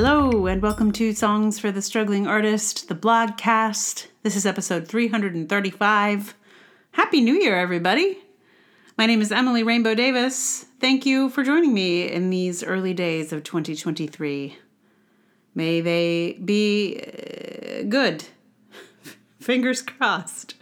Hello, and welcome to Songs for the Struggling Artist, the blogcast. This is episode 335. Happy New Year, everybody! My name is Emily Rainbow Davis. Thank you for joining me in these early days of 2023. May they be uh, good. Fingers crossed.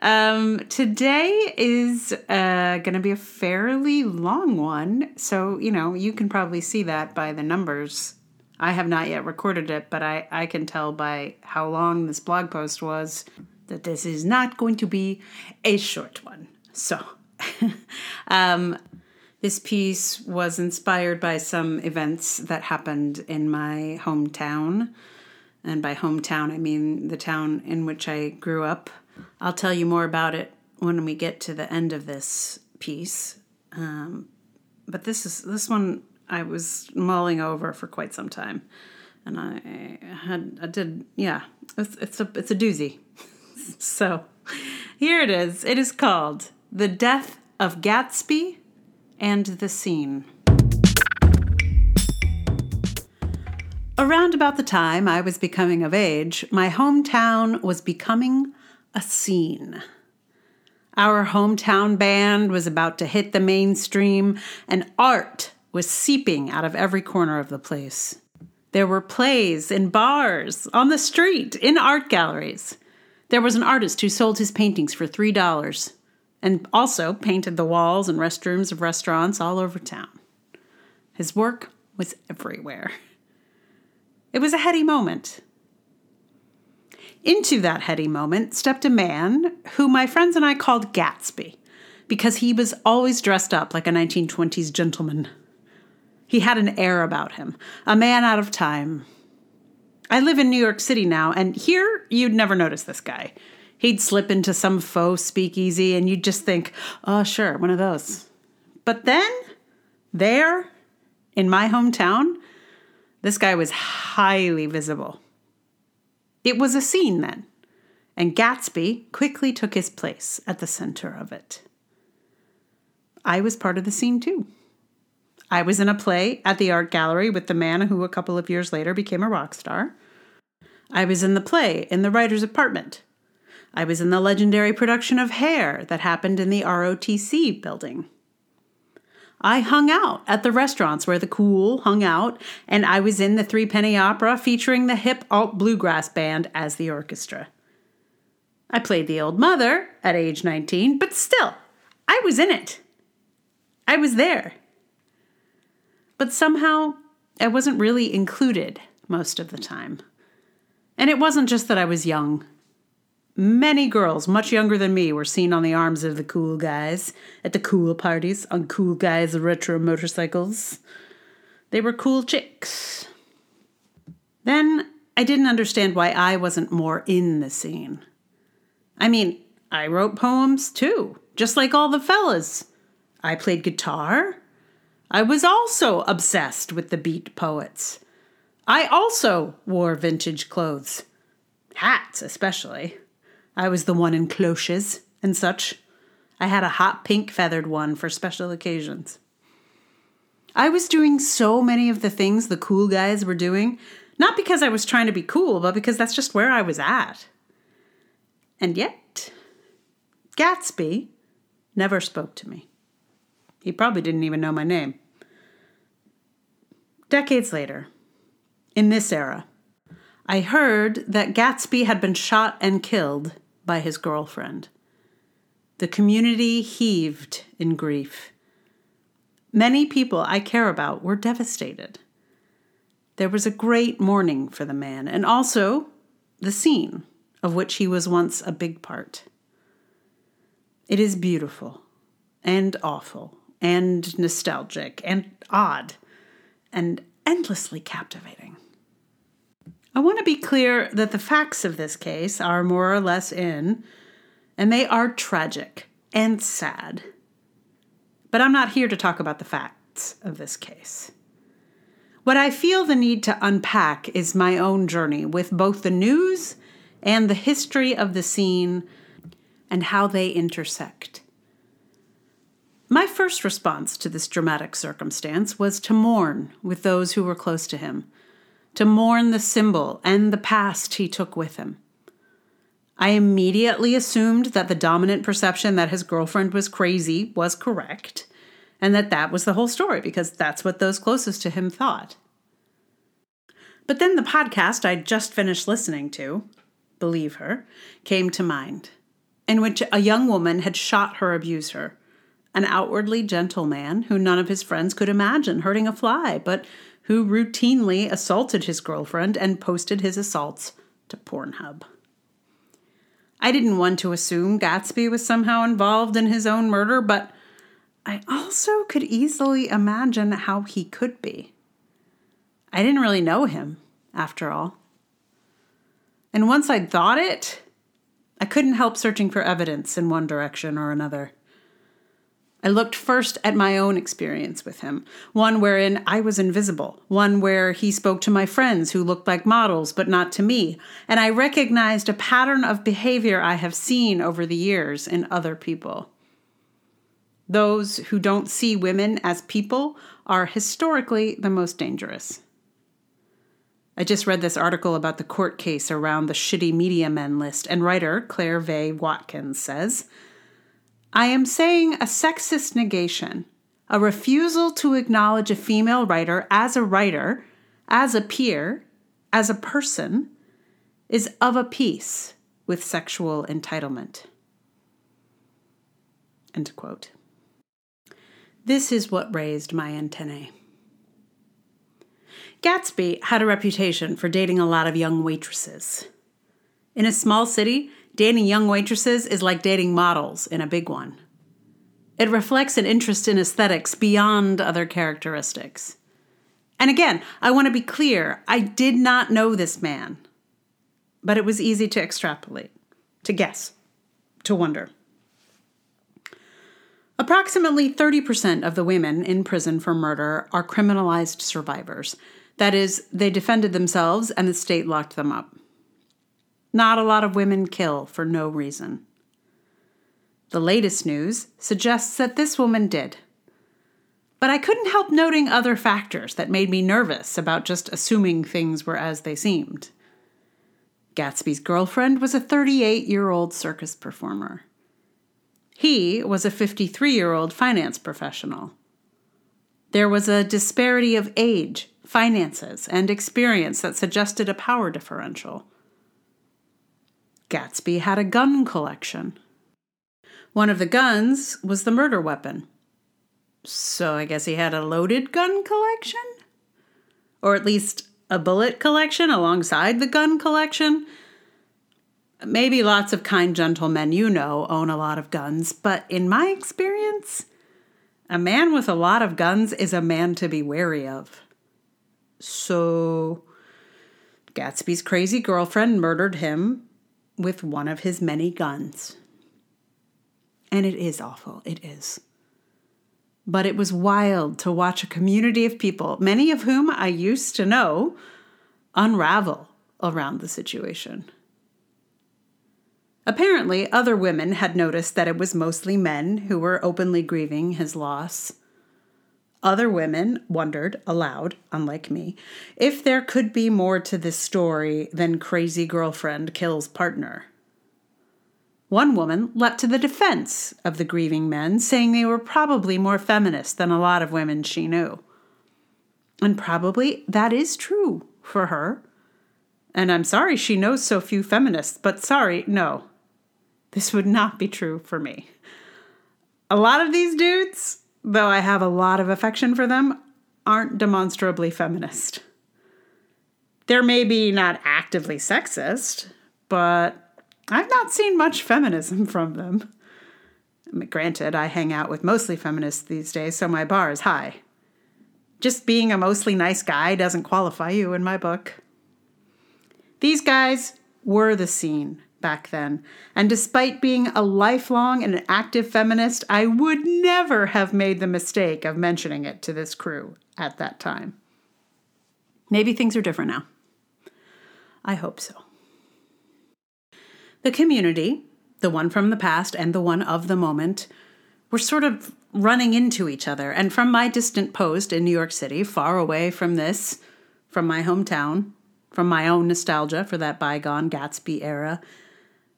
Um, today is uh, going to be a fairly long one. So, you know, you can probably see that by the numbers. I have not yet recorded it, but I, I can tell by how long this blog post was that this is not going to be a short one. So, um, this piece was inspired by some events that happened in my hometown. And by hometown, I mean the town in which I grew up. I'll tell you more about it when we get to the end of this piece. Um, but this is this one I was mulling over for quite some time, and I had I did yeah it's it's a it's a doozy. so here it is. It is called "The Death of Gatsby and the Scene." Around about the time I was becoming of age, my hometown was becoming a scene. Our hometown band was about to hit the mainstream, and art was seeping out of every corner of the place. There were plays in bars, on the street, in art galleries. There was an artist who sold his paintings for $3 and also painted the walls and restrooms of restaurants all over town. His work was everywhere. It was a heady moment. Into that heady moment stepped a man who my friends and I called Gatsby because he was always dressed up like a 1920s gentleman. He had an air about him, a man out of time. I live in New York City now, and here you'd never notice this guy. He'd slip into some faux speakeasy, and you'd just think, oh, sure, one of those. But then, there, in my hometown, this guy was highly visible. It was a scene then, and Gatsby quickly took his place at the center of it. I was part of the scene too. I was in a play at the art gallery with the man who a couple of years later became a rock star. I was in the play in the writer's apartment. I was in the legendary production of Hair that happened in the ROTC building. I hung out at the restaurants where the cool hung out, and I was in the Three Penny Opera featuring the hip alt bluegrass band as the orchestra. I played the old mother at age 19, but still, I was in it. I was there. But somehow, I wasn't really included most of the time. And it wasn't just that I was young. Many girls much younger than me were seen on the arms of the cool guys at the cool parties on cool guys' retro motorcycles. They were cool chicks. Then I didn't understand why I wasn't more in the scene. I mean, I wrote poems too, just like all the fellas. I played guitar. I was also obsessed with the beat poets. I also wore vintage clothes, hats especially. I was the one in cloches and such. I had a hot pink feathered one for special occasions. I was doing so many of the things the cool guys were doing, not because I was trying to be cool, but because that's just where I was at. And yet, Gatsby never spoke to me. He probably didn't even know my name. Decades later, in this era, I heard that Gatsby had been shot and killed by his girlfriend. The community heaved in grief. Many people I care about were devastated. There was a great mourning for the man, and also the scene of which he was once a big part. It is beautiful and awful and nostalgic and odd and endlessly captivating. I want to be clear that the facts of this case are more or less in, and they are tragic and sad. But I'm not here to talk about the facts of this case. What I feel the need to unpack is my own journey with both the news and the history of the scene and how they intersect. My first response to this dramatic circumstance was to mourn with those who were close to him to mourn the symbol and the past he took with him. I immediately assumed that the dominant perception that his girlfriend was crazy was correct, and that that was the whole story because that's what those closest to him thought. But then the podcast I'd just finished listening to, Believe Her, came to mind, in which a young woman had shot her abuser, an outwardly gentle man who none of his friends could imagine hurting a fly, but who routinely assaulted his girlfriend and posted his assaults to Pornhub. I didn't want to assume Gatsby was somehow involved in his own murder, but I also could easily imagine how he could be. I didn't really know him, after all. And once I'd thought it, I couldn't help searching for evidence in one direction or another. I looked first at my own experience with him, one wherein I was invisible, one where he spoke to my friends who looked like models but not to me, and I recognized a pattern of behavior I have seen over the years in other people. Those who don't see women as people are historically the most dangerous. I just read this article about the court case around the shitty media men list, and writer Claire Vaye Watkins says I am saying a sexist negation, a refusal to acknowledge a female writer as a writer, as a peer, as a person, is of a piece with sexual entitlement. End quote. This is what raised my antennae. Gatsby had a reputation for dating a lot of young waitresses. In a small city, dating young waitresses is like dating models in a big one. It reflects an interest in aesthetics beyond other characteristics. And again, I want to be clear I did not know this man, but it was easy to extrapolate, to guess, to wonder. Approximately 30% of the women in prison for murder are criminalized survivors, that is, they defended themselves and the state locked them up. Not a lot of women kill for no reason. The latest news suggests that this woman did. But I couldn't help noting other factors that made me nervous about just assuming things were as they seemed. Gatsby's girlfriend was a 38 year old circus performer. He was a 53 year old finance professional. There was a disparity of age finances, and experience that suggested a power differential. Gatsby had a gun collection. One of the guns was the murder weapon. So I guess he had a loaded gun collection? Or at least a bullet collection alongside the gun collection? Maybe lots of kind gentlemen you know own a lot of guns, but in my experience, a man with a lot of guns is a man to be wary of. So Gatsby's crazy girlfriend murdered him with one of his many guns. And it is awful, it is. But it was wild to watch a community of people, many of whom I used to know, unravel around the situation. Apparently, other women had noticed that it was mostly men who were openly grieving his loss. Other women wondered aloud, unlike me, if there could be more to this story than crazy girlfriend kills partner. One woman leapt to the defense of the grieving men, saying they were probably more feminist than a lot of women she knew. And probably that is true for her. And I'm sorry she knows so few feminists, but sorry, no. This would not be true for me. A lot of these dudes though I have a lot of affection for them, aren't demonstrably feminist. They're maybe not actively sexist, but I've not seen much feminism from them. Granted, I hang out with mostly feminists these days, so my bar is high. Just being a mostly nice guy doesn't qualify you in my book. These guys were the scene back then. And despite being a lifelong and active feminist, I would never have made the mistake of mentioning it to this crew at that time. Maybe things are different now. I hope so. The community, the one from the past and the one of the moment, were sort of running into each other. And from my distant post in New York City, far away from this, from my hometown, from my own nostalgia for that bygone Gatsby era,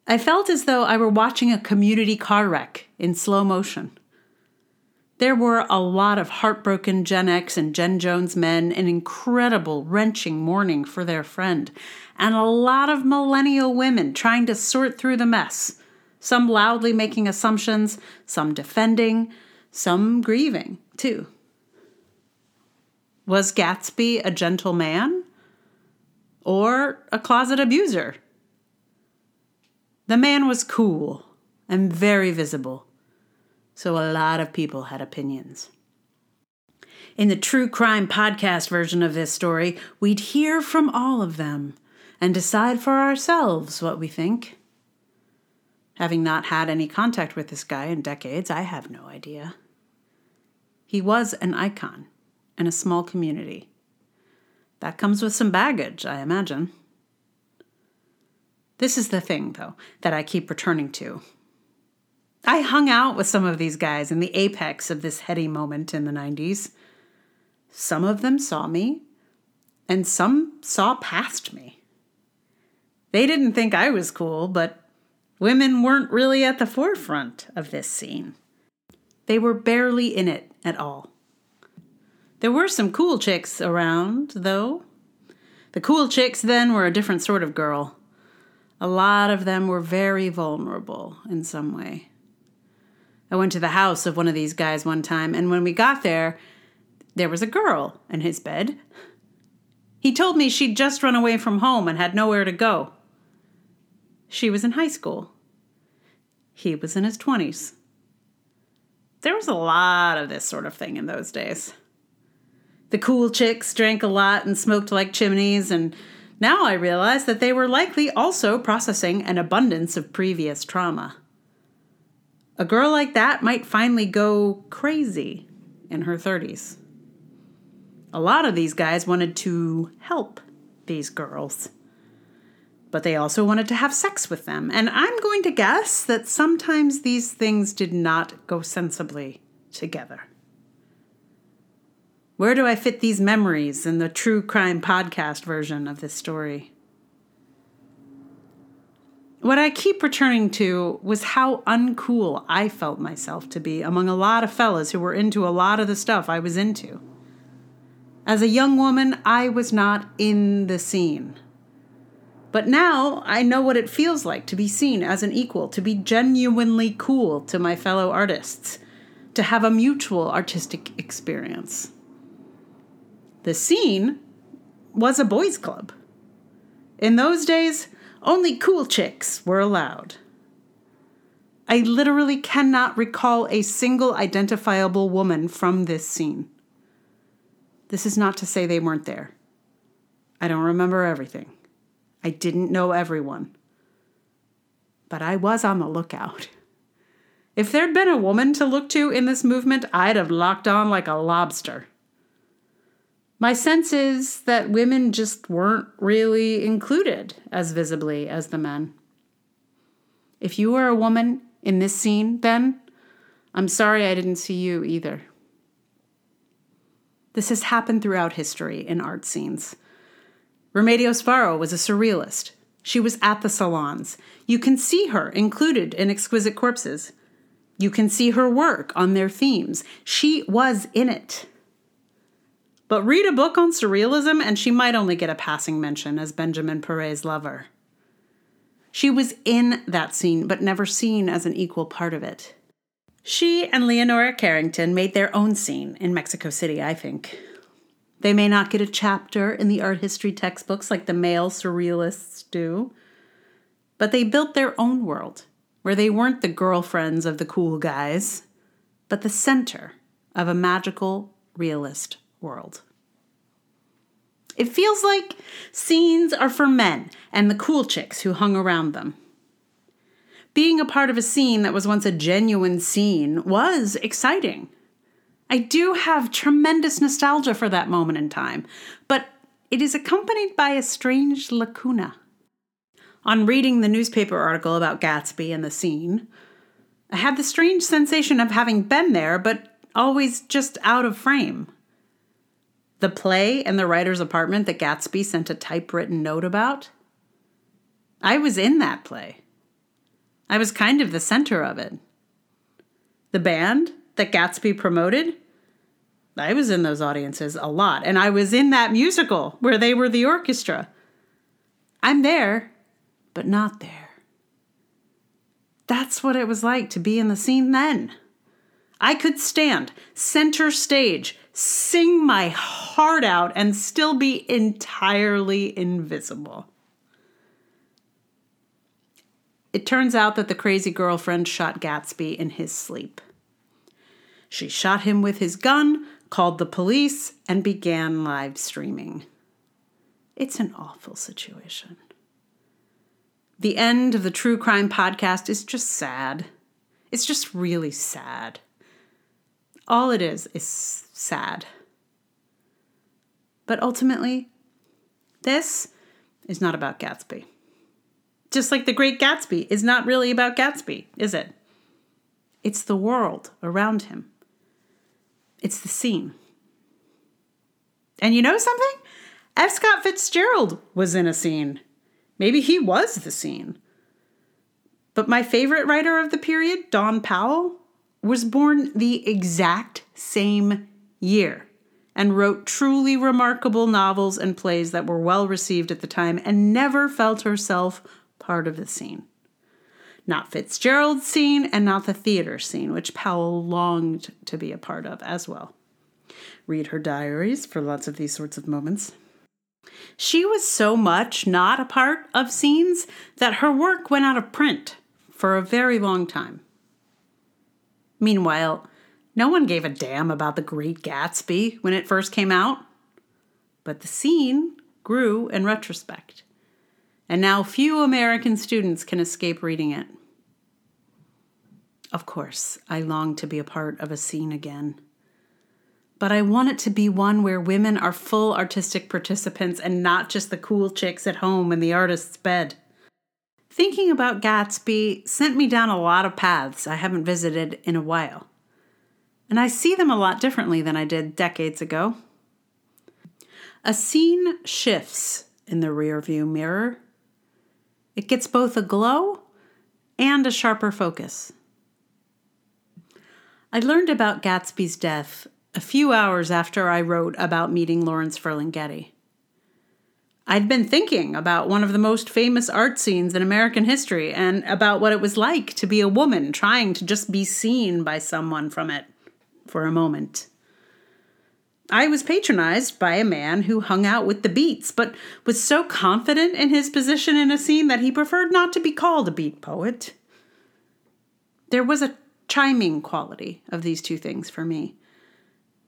I felt as though I were watching a community car wreck in slow motion. There were a lot of heartbroken Gen X and Gen Jones men an incredible, wrenching mourning for their friend, and a lot of millennial women trying to sort through the mess, some loudly making assumptions, some defending, some grieving, too. Was Gatsby a gentle man? Or a closet abuser? The man was cool and very visible so a lot of people had opinions. In the true crime podcast version of this story, we'd hear from all of them and decide for ourselves what we think. Having not had any contact with this guy in decades, I have no idea. He was an icon in a small community. That comes with some baggage, I imagine. This is the thing, though, that I keep returning to I hung out with some of these guys in the apex of this heady moment in the 90s. Some of them saw me, and some saw past me. They didn't think I was cool, but women weren't really at the forefront of this scene. They were barely in it at all. There were some cool chicks around, though. The cool chicks then were a different sort of girl. A lot of them were very vulnerable in some way. I went to the house of one of these guys one time, and when we got there, there was a girl in his bed. He told me she'd just run away from home and had nowhere to go. She was in high school. He was in his 20s. There was a lot of this sort of thing in those days. The cool chicks drank a lot and smoked like chimneys, and now I realize that they were likely also processing an abundance of previous trauma. A girl like that might finally go crazy in her 30s. A lot of these guys wanted to help these girls, but they also wanted to have sex with them. And I'm going to guess that sometimes these things did not go sensibly together. Where do I fit these memories in the true crime podcast version of this story? What I keep returning to was how uncool I felt myself to be among a lot of fellas who were into a lot of the stuff I was into. As a young woman, I was not in the scene. But now I know what it feels like to be seen as an equal, to be genuinely cool to my fellow artists, to have a mutual artistic experience. The scene was a boys' club. In those days, only cool chicks were allowed. I literally cannot recall a single identifiable woman from this scene. This is not to say they weren't there. I don't remember everything. I didn't know everyone. But I was on the lookout. If there'd been a woman to look to in this movement, I'd have locked on like a lobster. My sense is that women just weren't really included as visibly as the men. If you were a woman in this scene, then I'm sorry I didn't see you either. This has happened throughout history in art scenes. Remedios Varo was a surrealist. She was at the salons. You can see her included in Exquisite Corpses. You can see her work on their themes. She was in it. But read a book on surrealism, and she might only get a passing mention as Benjamin Péret's lover. She was in that scene, but never seen as an equal part of it. She and Leonora Carrington made their own scene in Mexico City, I think. They may not get a chapter in the art history textbooks like the male surrealists do, but they built their own world where they weren't the girlfriends of the cool guys, but the center of a magical realist world. It feels like scenes are for men and the cool chicks who hung around them. Being a part of a scene that was once a genuine scene was exciting. I do have tremendous nostalgia for that moment in time, but it is accompanied by a strange lacuna. On reading the newspaper article about Gatsby and the scene, I had the strange sensation of having been there, but always just out of frame. The play in the writer's apartment that Gatsby sent a typewritten note about? I was in that play. I was kind of the center of it. The band that Gatsby promoted? I was in those audiences a lot, and I was in that musical where they were the orchestra. I'm there, but not there. That's what it was like to be in the scene then. I could stand center stage, sing my heart out, and still be entirely invisible. It turns out that the crazy girlfriend shot Gatsby in his sleep. She shot him with his gun, called the police, and began live streaming. It's an awful situation. The end of the True Crime podcast is just sad. It's just really sad. All it is is sad. But ultimately, this is not about Gatsby. Just like The Great Gatsby is not really about Gatsby, is it? It's the world around him. It's the scene. And you know something? F. Scott Fitzgerald was in a scene. Maybe he was the scene. But my favorite writer of the period, Dawn Powell, was born the exact same year and wrote truly remarkable novels and plays that were well received at the time and never felt herself part of the scene. Not Fitzgerald's scene and not the theater scene, which Powell longed to be a part of as well. Read her diaries for lots of these sorts of moments. She was so much not a part of scenes that her work went out of print for a very long time. Meanwhile, no one gave a damn about The Great Gatsby when it first came out. But the scene grew in retrospect and now few American students can escape reading it. Of course, I long to be a part of a scene again. But I want it to be one where women are full artistic participants and not just the cool chicks at home in the artist's bed. Thinking about Gatsby sent me down a lot of paths I haven't visited in a while. And I see them a lot differently than I did decades ago. A scene shifts in the rearview mirror it gets both a glow and a sharper focus. I learned about Gatsby's death a few hours after I wrote about meeting Lawrence Ferlinghetti. I'd been thinking about one of the most famous art scenes in American history and about what it was like to be a woman trying to just be seen by someone from it for a moment. I was patronized by a man who hung out with the beats, but was so confident in his position in a scene that he preferred not to be called a beat poet. There was a chiming quality of these two things for me.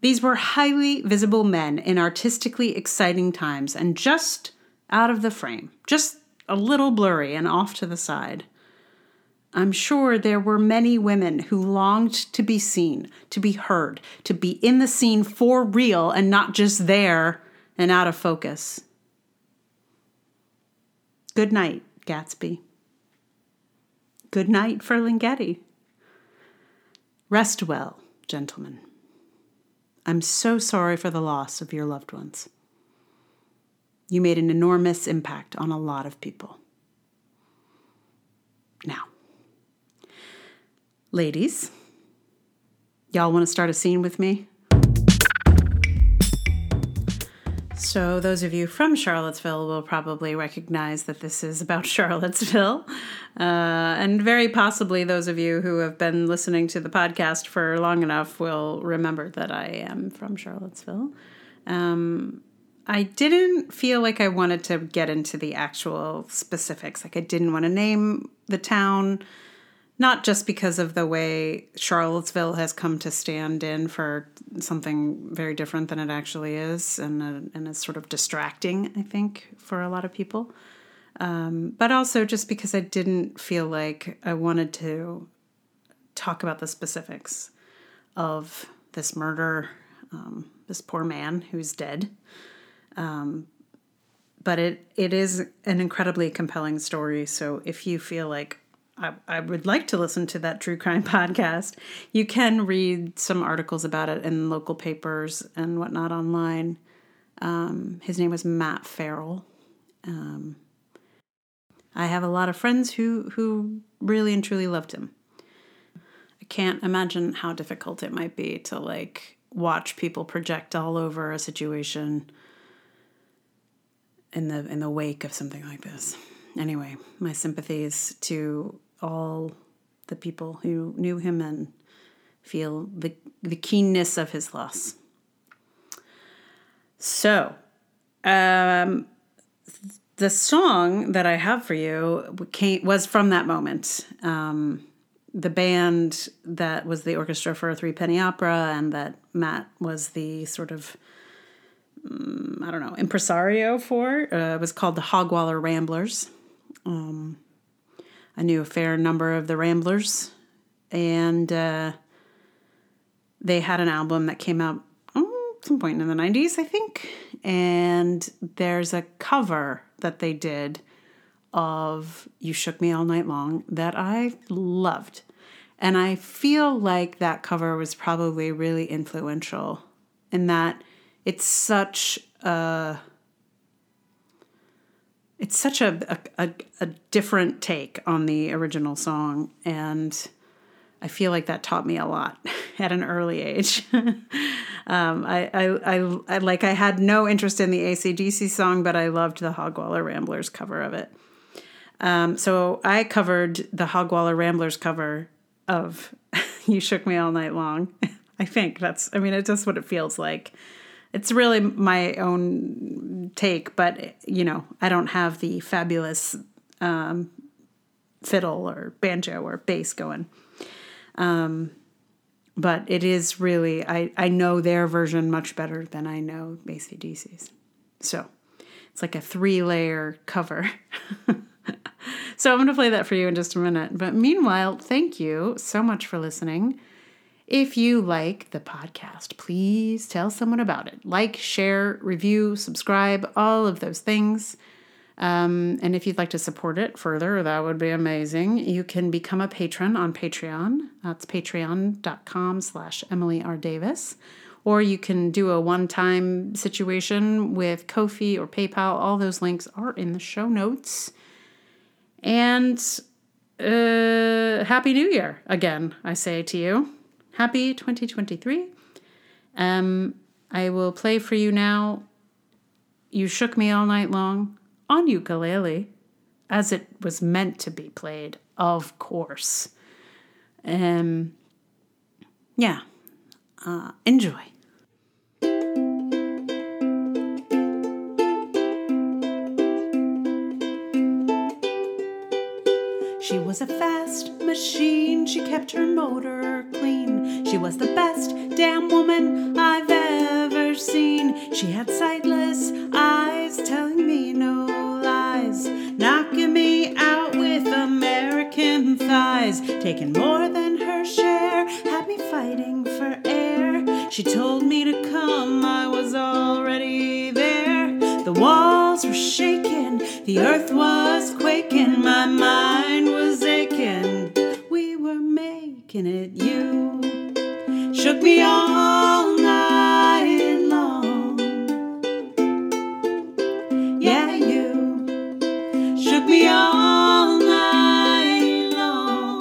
These were highly visible men in artistically exciting times and just out of the frame, just a little blurry and off to the side. I'm sure there were many women who longed to be seen, to be heard, to be in the scene for real and not just there and out of focus. Good night, Gatsby. Good night, Ferlinghetti. Rest well, gentlemen. I'm so sorry for the loss of your loved ones. You made an enormous impact on a lot of people. Now, Ladies, y'all want to start a scene with me? So, those of you from Charlottesville will probably recognize that this is about Charlottesville. Uh, and very possibly those of you who have been listening to the podcast for long enough will remember that I am from Charlottesville. Um, I didn't feel like I wanted to get into the actual specifics. Like, I didn't want to name the town not just because of the way Charlottesville has come to stand in for something very different than it actually is, and a, and it's sort of distracting, I think, for a lot of people. Um, but also just because I didn't feel like I wanted to talk about the specifics of this murder, um, this poor man who's dead. Um, but it it is an incredibly compelling story. So if you feel like I, I would like to listen to that true crime podcast. You can read some articles about it in local papers and whatnot online. Um, his name was Matt Farrell. Um, I have a lot of friends who who really and truly loved him. I can't imagine how difficult it might be to like watch people project all over a situation in the in the wake of something like this. Anyway, my sympathies to all the people who knew him and feel the the keenness of his loss. So, um, the song that I have for you came, was from that moment. Um, the band that was the orchestra for a three penny opera, and that Matt was the sort of um, I don't know impresario for uh, was called the Hogwaller Ramblers. Um, I knew a fair number of the Ramblers, and uh, they had an album that came out oh, some point in the 90s, I think. And there's a cover that they did of You Shook Me All Night Long that I loved. And I feel like that cover was probably really influential in that it's such a it's such a, a, a, different take on the original song and i feel like that taught me a lot at an early age. Um, I, I, I, I, like i had no interest in the acdc song but i loved the hogwaller ramblers cover of it. Um, so i covered the hogwaller ramblers cover of you shook me all night long i think. That's i mean it's just what it feels like it's really my own take, but you know, I don't have the fabulous um, fiddle or banjo or bass going. Um, but it is really I, I know their version much better than I know ACDC's. So it's like a three layer cover. so I'm going to play that for you in just a minute. But meanwhile, thank you so much for listening. If you like the podcast, please tell someone about it. Like, share, review, subscribe, all of those things. Um, and if you'd like to support it further, that would be amazing. You can become a patron on Patreon. That's patreon.com slash Emily R. Davis. Or you can do a one-time situation with Ko-fi or PayPal. All those links are in the show notes. And uh, Happy New Year again, I say to you. Happy 2023. Um, I will play for you now. You Shook Me All Night Long on ukulele, as it was meant to be played, of course. Um, yeah. Uh, enjoy. Was a fast machine, she kept her motor clean. She was the best damn woman I've ever seen. She had sightless eyes telling me no lies, knocking me out with American thighs, taking more than her share, had me fighting for air. She told me to come, I was already there. The walls were shaking, the earth was quaking, my mind was aching. We were making it, you shook me all night long. Yeah, you shook me all night long.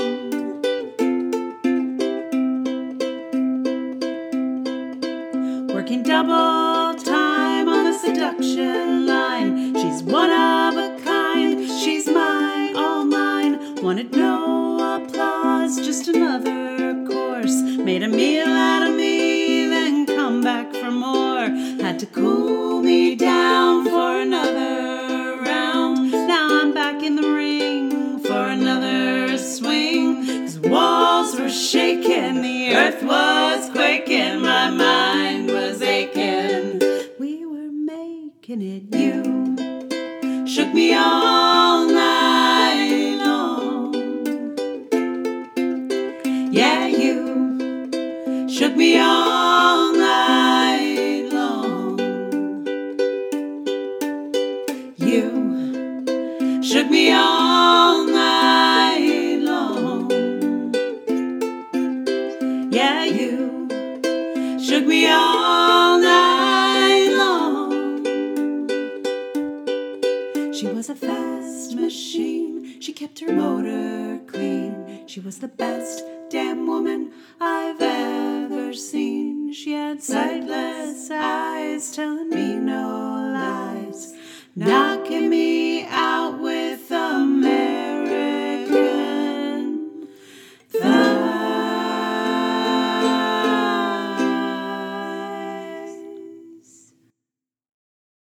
Working double seduction line. She's one of a kind. She's mine, all mine. Wanted no applause, just another course. Made a meal out of me, then come back for more. Had to cool me down for another round. Now I'm back in the ring for another swing. Cause walls were shaking, the earth was quaking, my mind shook